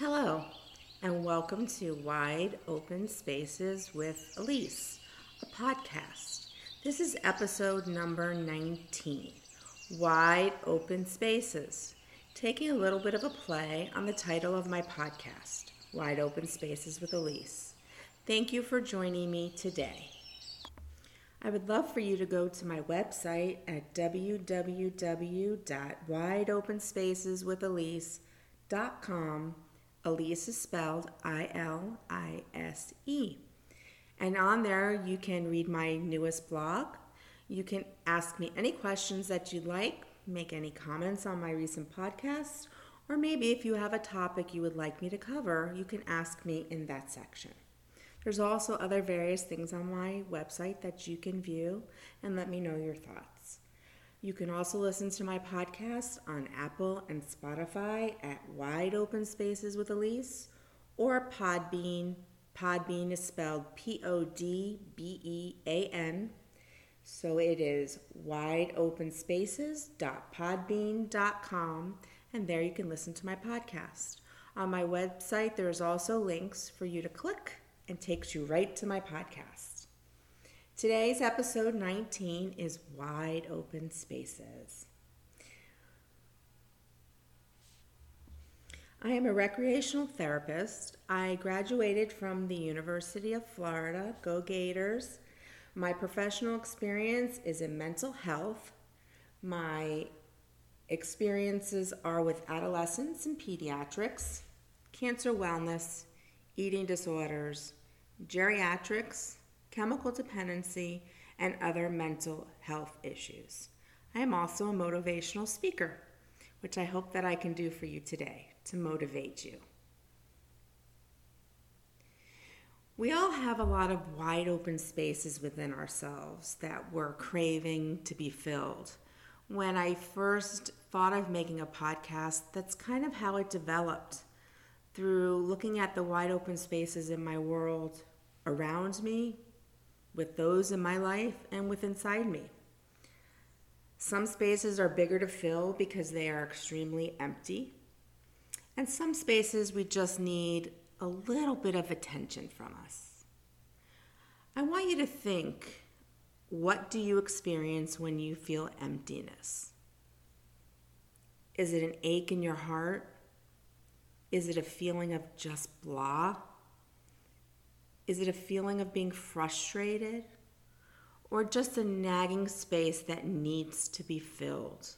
Hello, and welcome to Wide Open Spaces with Ilise, a podcast. This is episode number 19 Wide Open Spaces, taking a little bit of a play on the title of my podcast, Wide Open Spaces with Ilise. Thank you for joining me today. I would love for you to go to my website at www.wideopenspaceswithilise.com Ilise is spelled I L I S E. And on there, you can read my newest blog. You can ask me any questions that you'd like, make any comments on my recent podcast, or maybe if you have a topic you would like me to cover, you can ask me in that section. There's also other various things on my website that you can view and let me know your thoughts. You can also listen to my podcast on Apple and Spotify at Wide Open Spaces with Ilise or Podbean. Podbean is spelled P O D B E A N. So it is wideopenspaces.podbean.com, and there you can listen to my podcast. On my website, there's also links for you to click and takes you right to my podcast. Today's episode 19 is Wide Open Spaces. I am a recreational therapist. I graduated from the University of Florida. Go Gators. My professional experience is in mental health. My experiences are with adolescents and pediatrics, cancer wellness, eating disorders, geriatrics, chemical dependency, and other mental health issues. I am also a motivational speaker, which I hope that I can do for you today to motivate you. We all have a lot of wide open spaces within ourselves that we're craving to be filled. When I first thought of making a podcast, that's kind of how it developed through looking at the wide open spaces in my world around me with those in my life and with inside me. Some spaces are bigger to fill because they are extremely empty. And some spaces we just need a little bit of attention from us. I want you to think what do you experience when you feel emptiness? Is it an ache in your heart? Is it a feeling of just blah? Is it a feeling of being frustrated? Or just a nagging space that needs to be filled?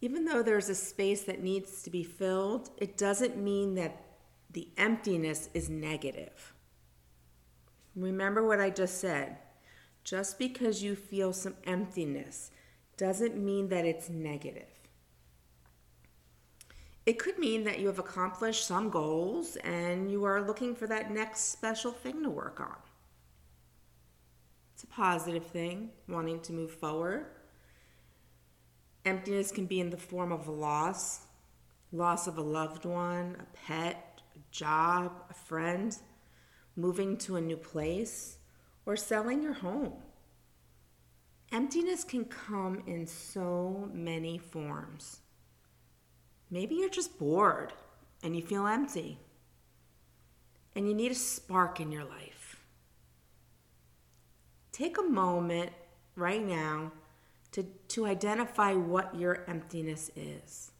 Even though there's a space that needs to be filled, it doesn't mean that the emptiness is negative. Remember what I just said. Just because you feel some emptiness doesn't mean that it's negative. It could mean that you have accomplished some goals and you are looking for that next special thing to work on. It's a positive thing, wanting to move forward. Emptiness can be in the form of a loss loss of a loved one, a pet, a job, a friend, moving to a new place, or selling your home. Emptiness can come in so many forms. Maybe you're just bored and you feel empty and you need a spark in your life. Take a moment right now to, to identify what your emptiness is.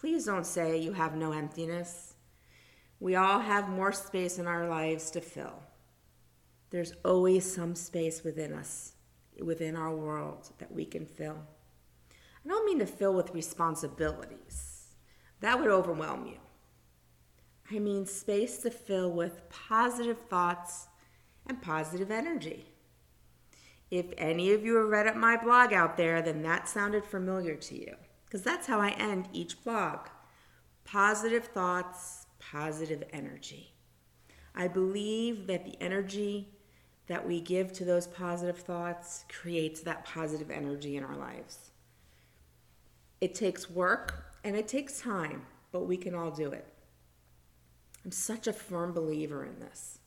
Please don't say you have no emptiness. We all have more space in our lives to fill. There's always some space within us, within our world, that we can fill. I don't mean to fill with responsibilities, that would overwhelm you. I mean space to fill with positive thoughts and positive energy. If any of you have read up my blog out there, then that sounded familiar to you, because that's how I end each blog positive thoughts, positive energy. I believe that the energy that we give to those positive thoughts creates that positive energy in our lives. It takes work and it takes time, but we can all do it. I'm such a firm believer in this.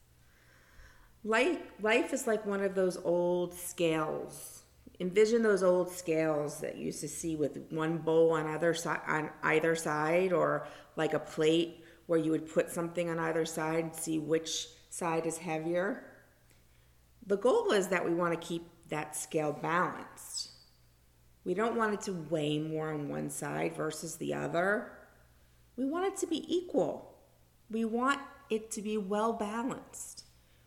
Life, life is like one of those old scales. envision those old scales that you used to see with one bowl on either side on either side or like a plate where you would put something on either side and see which side is heavier. The goal is that we want to keep that scale balanced. We don't want it to weigh more on one side versus the other. We want it to be equal. We want it to be well balanced.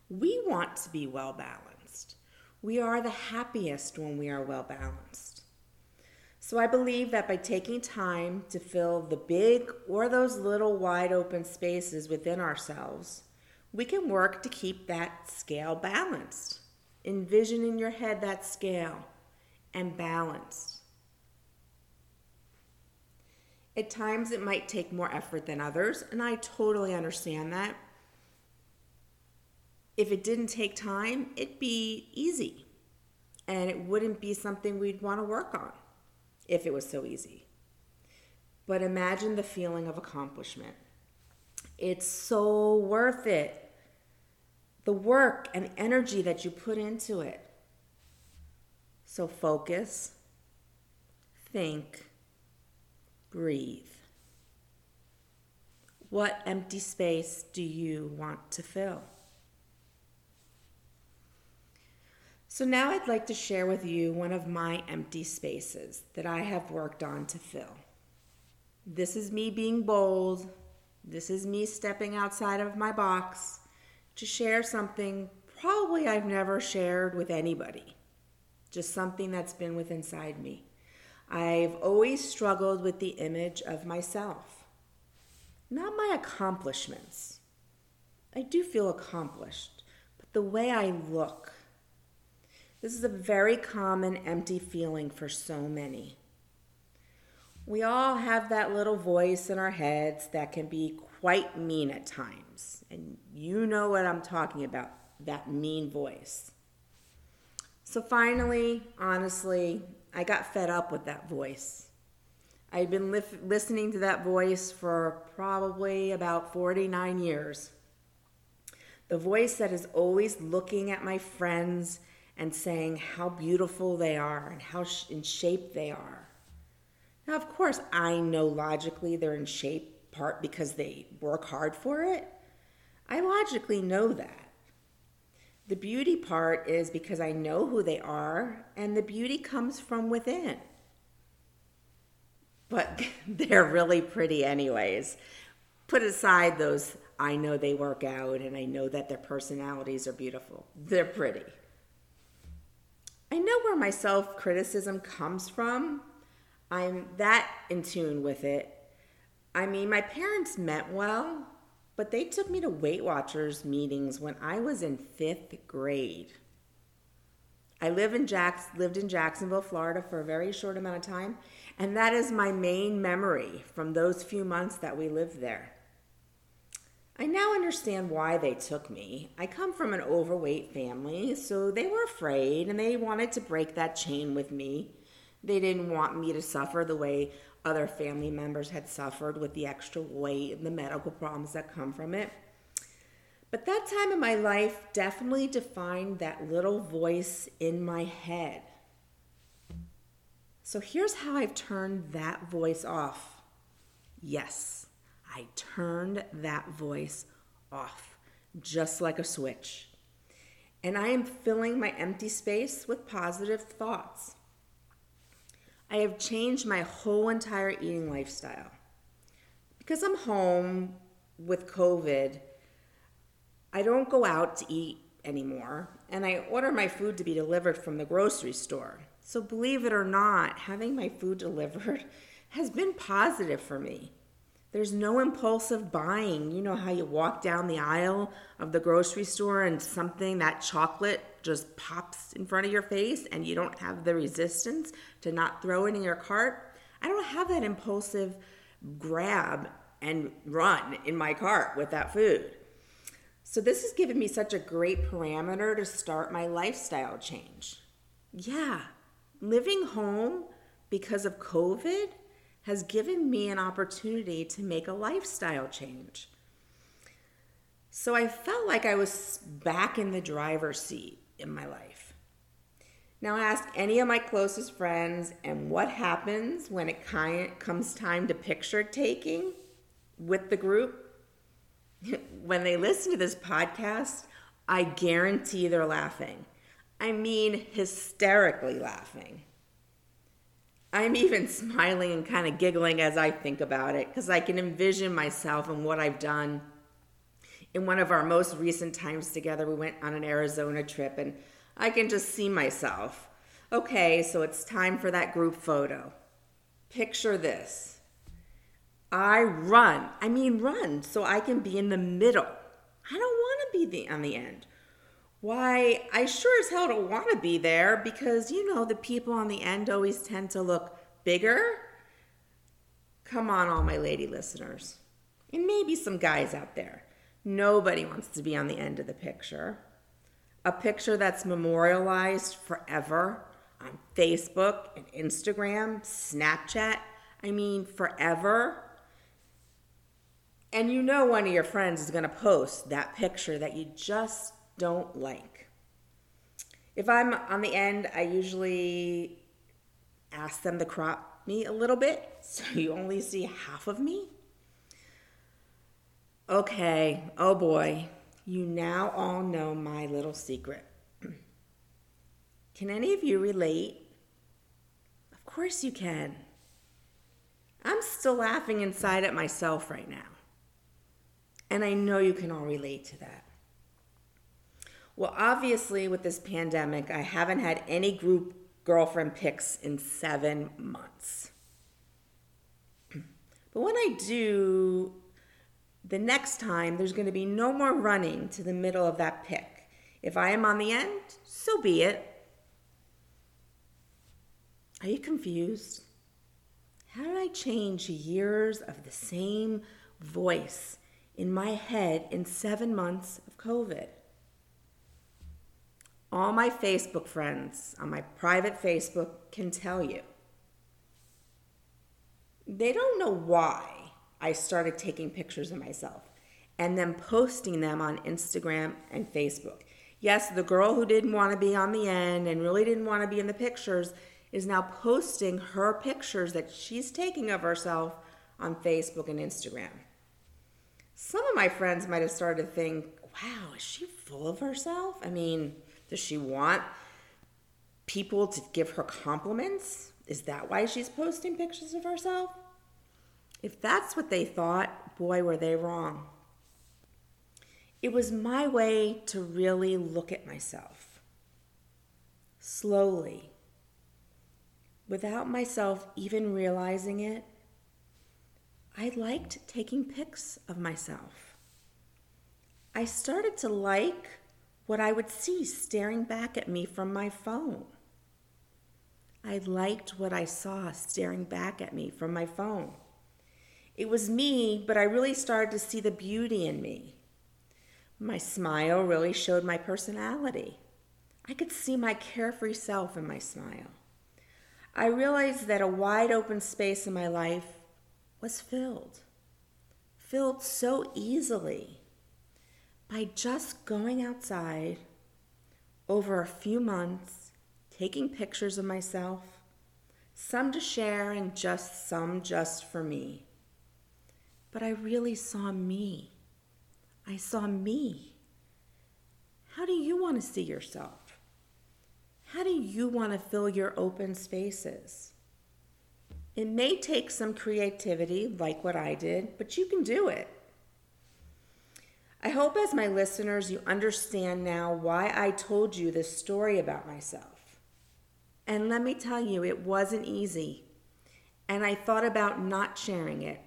We want to be well balanced. We are the happiest when we are well balanced. So I believe that by taking time to fill the big or those little wide open spaces within ourselves, we can work to keep that scale balanced. Envision in your head that scale and balanced. At times, it might take more effort than others, and I totally understand that. If it didn't take time, it'd be easy, and it wouldn't be something we'd want to work on if it was so easy. But imagine the feeling of accomplishment. It's so worth it. The work and energy that you put into it. So focus, think, breathe. What empty space do you want to fill? So, now I'd like to share with you one of my empty spaces that I have worked on to fill. This is me being bold. This is me stepping outside of my box to share something probably I've never shared with anybody, just something that's been with inside me. I've always struggled with the image of myself, not my accomplishments. I do feel accomplished, but the way I look. This is a very common empty feeling for so many. We all have that little voice in our heads that can be quite mean at times. And you know what I'm talking about that mean voice. So finally, honestly, I got fed up with that voice. I'd been li- listening to that voice for probably about 49 years. The voice that is always looking at my friends and saying how beautiful they are and how sh- in shape they are. Now, of course, I know logically they're in shape part because they work hard for it. I logically know that. The beauty part is because I know who they are, and the beauty comes from within. But they're really pretty, anyways. Put aside those, I know they work out and I know that their personalities are beautiful. They're pretty. I know where my self criticism comes from. I'm that in tune with it. I mean, my parents meant well, but they took me to Weight Watchers meetings when I was in fifth grade. I live in Jacks, lived in Jacksonville, Florida for a very short amount of time, and that is my main memory from those few months that we lived there. I now understand why they took me. I come from an overweight family, so they were afraid and they wanted to break that chain with me. They didn't want me to suffer the way other family members had suffered with the extra weight and the medical problems that come from it. But that time in my life definitely defined that little voice in my head. So here's how I've turned that voice off. Yes, I turned that voice off, just like a switch. And I am filling my empty space with positive thoughts. I have changed my whole entire eating lifestyle. Because I'm home with COVID, I don't go out to eat anymore, and I order my food to be delivered from the grocery store. So, believe it or not, having my food delivered has been positive for me. There's no impulsive buying. You know how you walk down the aisle of the grocery store and something, that chocolate, just pops in front of your face and you don't have the resistance to not throw it in your cart? I don't have that impulsive grab and run in my cart with that food. So, this has given me such a great parameter to start my lifestyle change. Yeah, living home because of COVID has given me an opportunity to make a lifestyle change. So I felt like I was back in the driver's seat in my life. Now ask any of my closest friends, and what happens when it comes time to picture taking with the group? when they listen to this podcast, I guarantee they're laughing. I mean, hysterically laughing. I'm even smiling and kind of giggling as I think about it because I can envision myself and what I've done. In one of our most recent times together, we went on an Arizona trip and I can just see myself. Okay, so it's time for that group photo. Picture this. I run. I mean, run so I can be in the middle. I don't want to be the, on the end. Why, I sure as hell don't want to be there because, you know, the people on the end always tend to look bigger. Come on, all my lady listeners, and maybe some guys out there. Nobody wants to be on the end of the picture a picture that's memorialized forever on Facebook and Instagram, Snapchat. I mean, forever. And you know, one of your friends is going to post that picture that you just don't like. If I'm on the end, I usually ask them to crop me a little bit so you only see half of me. Okay, oh boy, you now all know my little secret. can any of you relate? Of course you can. I'm still laughing inside at myself right now. And I know you can all relate to that. Well, obviously, with this pandemic, I haven't had any group girlfriend pics in seven months. But when I do, the next time there's going to be no more running to the middle of that pick. If I am on the end, so be it. Are you confused? How did I change years of the same voice in my head in seven months of COVID? All my Facebook friends on my private Facebook can tell you. They don't know why I started taking pictures of myself and then posting them on Instagram and Facebook. Yes, the girl who didn't want to be on the end and really didn't want to be in the pictures is now posting her pictures that she's taking of herself on Facebook and Instagram. Some of my friends might have started to think, wow, is she full of herself? I mean, does she want people to give her compliments? Is that why she's posting pictures of herself? If that's what they thought, boy, were they wrong. It was my way to really look at myself. Slowly, without myself even realizing it, I liked taking pics of myself. I started to like what I would see staring back at me from my phone. I liked what I saw staring back at me from my phone. It was me, but I really started to see the beauty in me. My smile really showed my personality. I could see my carefree self in my smile. I realized that a wide open space in my life was filled, filled so easily by just going outside over a few months, taking pictures of myself, some to share and just some just for me but I really saw me. I saw me. How do you want to see yourself? How do you want to fill your open spaces? It may take some creativity, like what I did, but you can do it. I hope, as my listeners, you understand now why I told you this story about myself. And let me tell you, it wasn't easy. And I thought about not sharing it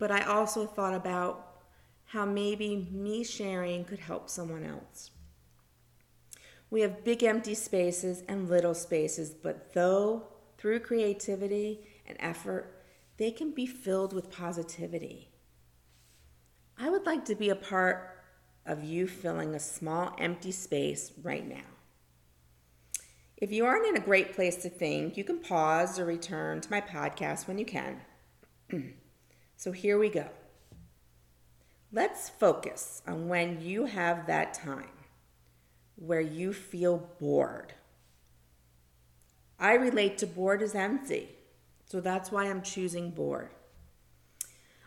but I also thought about how maybe me sharing could help someone else. We have big empty spaces and little spaces, but though through creativity and effort, they can be filled with positivity. I would like to be a part of you filling a small empty space right now. If you aren't in a great place to think, you can pause or return to my podcast when you can. So here we go. Let's focus on when you have that time where you feel bored, I relate to bored as empty. So that's why I'm choosing bored.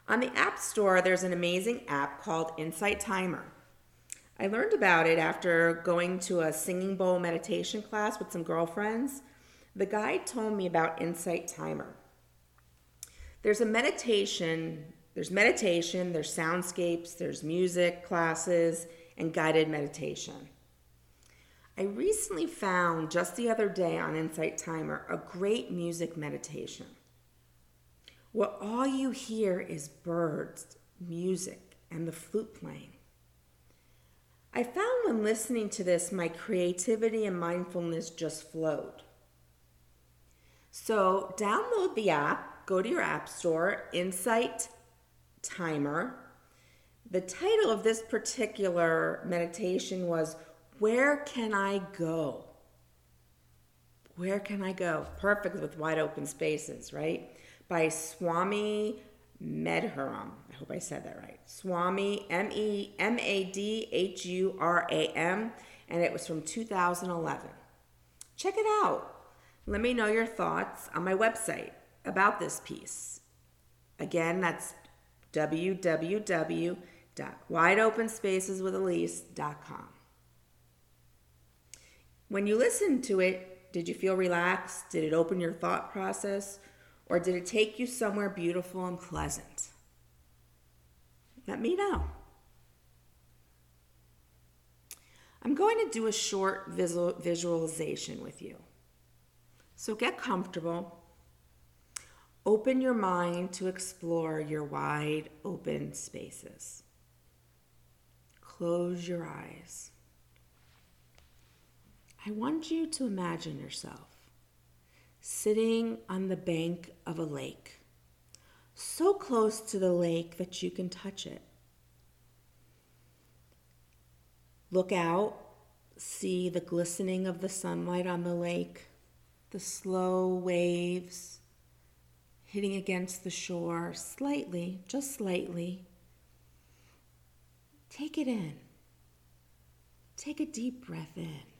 On the App Store, there's an amazing app called Insight Timer. I learned about it after going to a singing bowl meditation class with some girlfriends. The guide told me about Insight Timer. There's a meditation, there's meditation, there's soundscapes, there's music classes, and guided meditation. I recently found just the other day on Insight Timer a great music meditation. What all you hear is birds, music, and the flute playing. I found when listening to this, my creativity and mindfulness just flowed. So, download the app, go to your app store, Insight Timer. The title of this particular meditation was Where Can I Go? Where can I go? Perfect with wide open spaces, right? By Swami Madhuram. I hope I said that right. Swami, M E M A D H U R A M, and it was from 2011. Check it out. Let me know your thoughts on my website about this piece. Again, that's www.wideopenspaceswithilise.com. When you listened to it, did you feel relaxed? Did it open your thought process? Or did it take you somewhere beautiful and pleasant? Let me know. I'm going to do a short visual, visualization with you. So get comfortable. Open your mind to explore your wide open spaces. Close your eyes. I want you to imagine yourself sitting on the bank of a lake, so close to the lake that you can touch it. Look out, see the glistening of the sunlight on the lake, the slow waves hitting against the shore slightly, just slightly. Take it in. Take a deep breath in.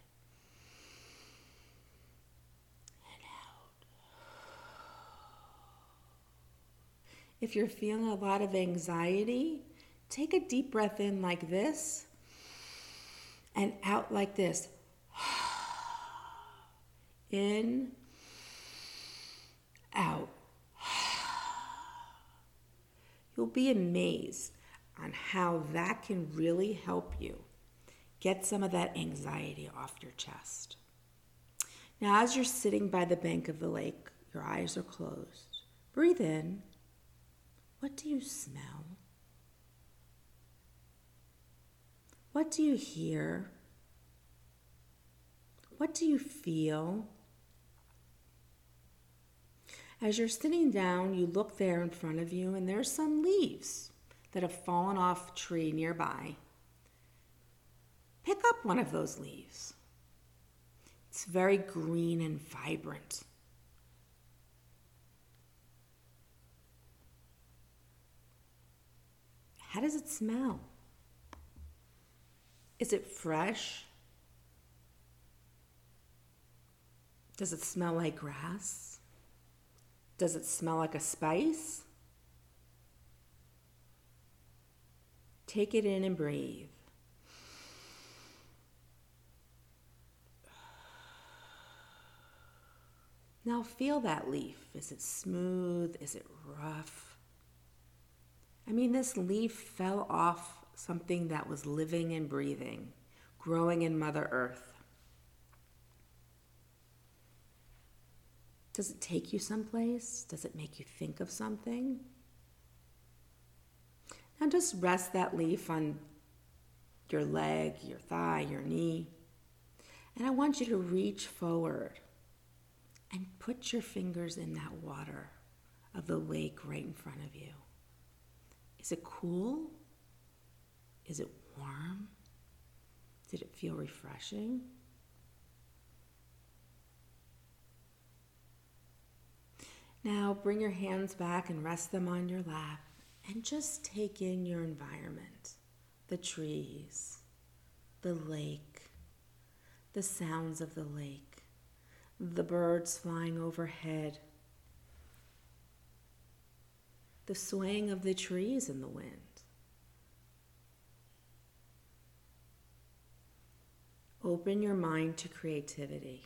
If you're feeling a lot of anxiety, take a deep breath in like this and out like this. In, out. You'll be amazed on how that can really help you get some of that anxiety off your chest. Now, as you're sitting by the bank of the lake, your eyes are closed. Breathe in what do you smell? What do you hear? What do you feel? As you're sitting down, you look there in front of you, and there's some leaves that have fallen off a tree nearby. Pick up one of those leaves. It's very green and vibrant. How does it smell? Is it fresh? Does it smell like grass? Does it smell like a spice? Take it in and breathe. Now feel that leaf. Is it smooth? Is it rough? I mean, this leaf fell off something that was living and breathing, growing in Mother Earth. Does it take you someplace? Does it make you think of something? Now just rest that leaf on your leg, your thigh, your knee. And I want you to reach forward and put your fingers in that water of the lake right in front of you. Is it cool? Is it warm? Did it feel refreshing? Now bring your hands back and rest them on your lap and just take in your environment the trees, the lake, the sounds of the lake, the birds flying overhead, the swaying of the trees in the wind. Open your mind to creativity.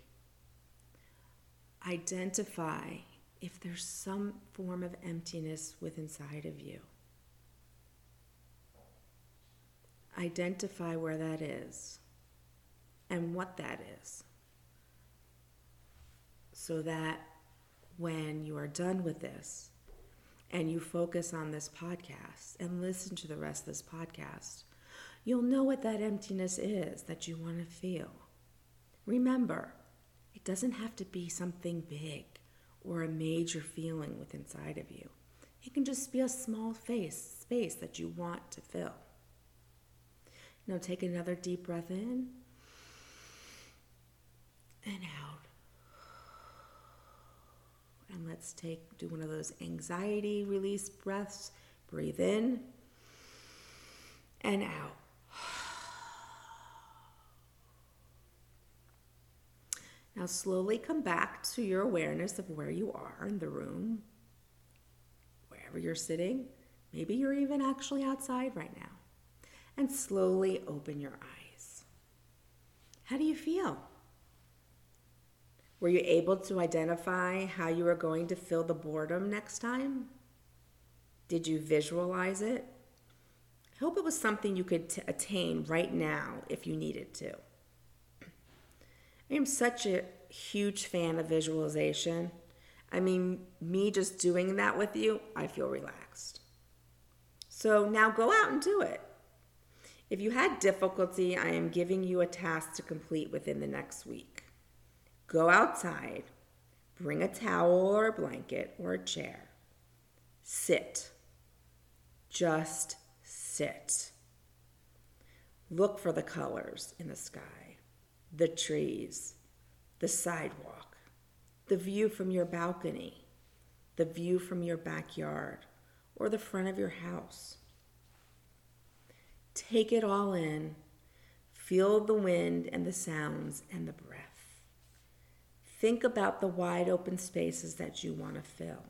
Identify if there's some form of emptiness within inside of you. Identify where that is and what that is. So that when you are done with this and you focus on this podcast and listen to the rest of this podcast, you'll know what that emptiness is that you want to feel. Remember, it doesn't have to be something big or a major feeling within inside of you. It can just be a small face, space that you want to fill. Now take another deep breath in and out. And let's take do one of those anxiety release breaths. Breathe in and out. Now, slowly come back to your awareness of where you are in the room, wherever you're sitting. Maybe you're even actually outside right now. And slowly open your eyes. How do you feel? Were you able to identify how you were going to fill the boredom next time? Did you visualize it? I hope it was something you could t- attain right now if you needed to. I am such a huge fan of visualization. I mean, me just doing that with you, I feel relaxed. So now go out and do it. If you had difficulty, I am giving you a task to complete within the next week. Go outside, bring a towel or a blanket or a chair. Sit. Just sit. Look for the colors in the sky the trees, the sidewalk, the view from your balcony, the view from your backyard, or the front of your house. Take it all in. Feel the wind and the sounds and the breath. Think about the wide open spaces that you want to fill.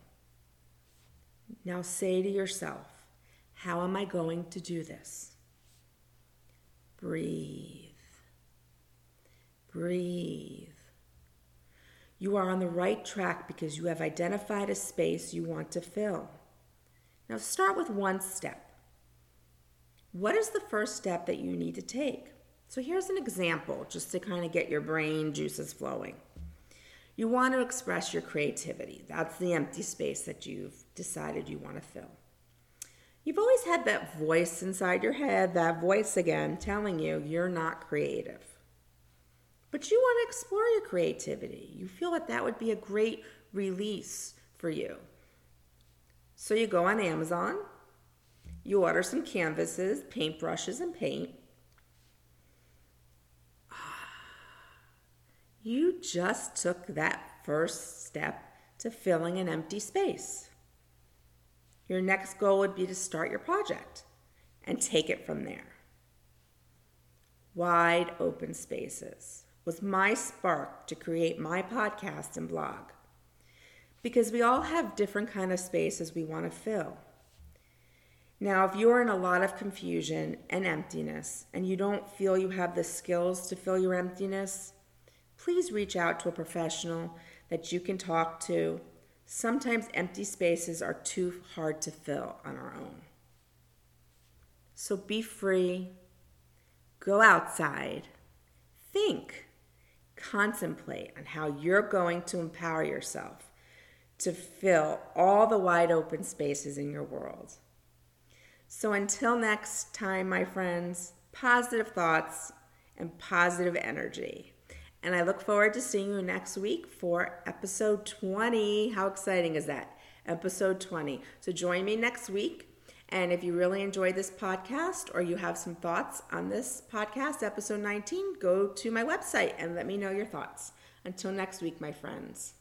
Now say to yourself, How am I going to do this? Breathe. Breathe. You are on the right track because you have identified a space you want to fill. Now start with one step. What is the first step that you need to take? So here's an example just to kind of get your brain juices flowing. You want to express your creativity. That's the empty space that you've decided you want to fill. You've always had that voice inside your head, that voice again telling you you're not creative. But you want to explore your creativity. You feel that that would be a great release for you. So you go on Amazon, you order some canvases, paintbrushes, and paint. You just took that first step to filling an empty space. Your next goal would be to start your project and take it from there. Wide open spaces was my spark to create my podcast and blog. Because we all have different kind of spaces we want to fill. Now, if you're in a lot of confusion and emptiness and you don't feel you have the skills to fill your emptiness, please reach out to a professional that you can talk to. Sometimes empty spaces are too hard to fill on our own. So be free, go outside, think contemplate on how you're going to empower yourself to fill all the wide open spaces in your world. So until next time, my friends, positive thoughts and positive energy. And I look forward to seeing you next week for episode 20. How exciting is that? Episode 20. So join me next week and if you really enjoy this podcast or you have some thoughts on this podcast, episode 19, go to my website and let me know your thoughts. Until next week, my friends.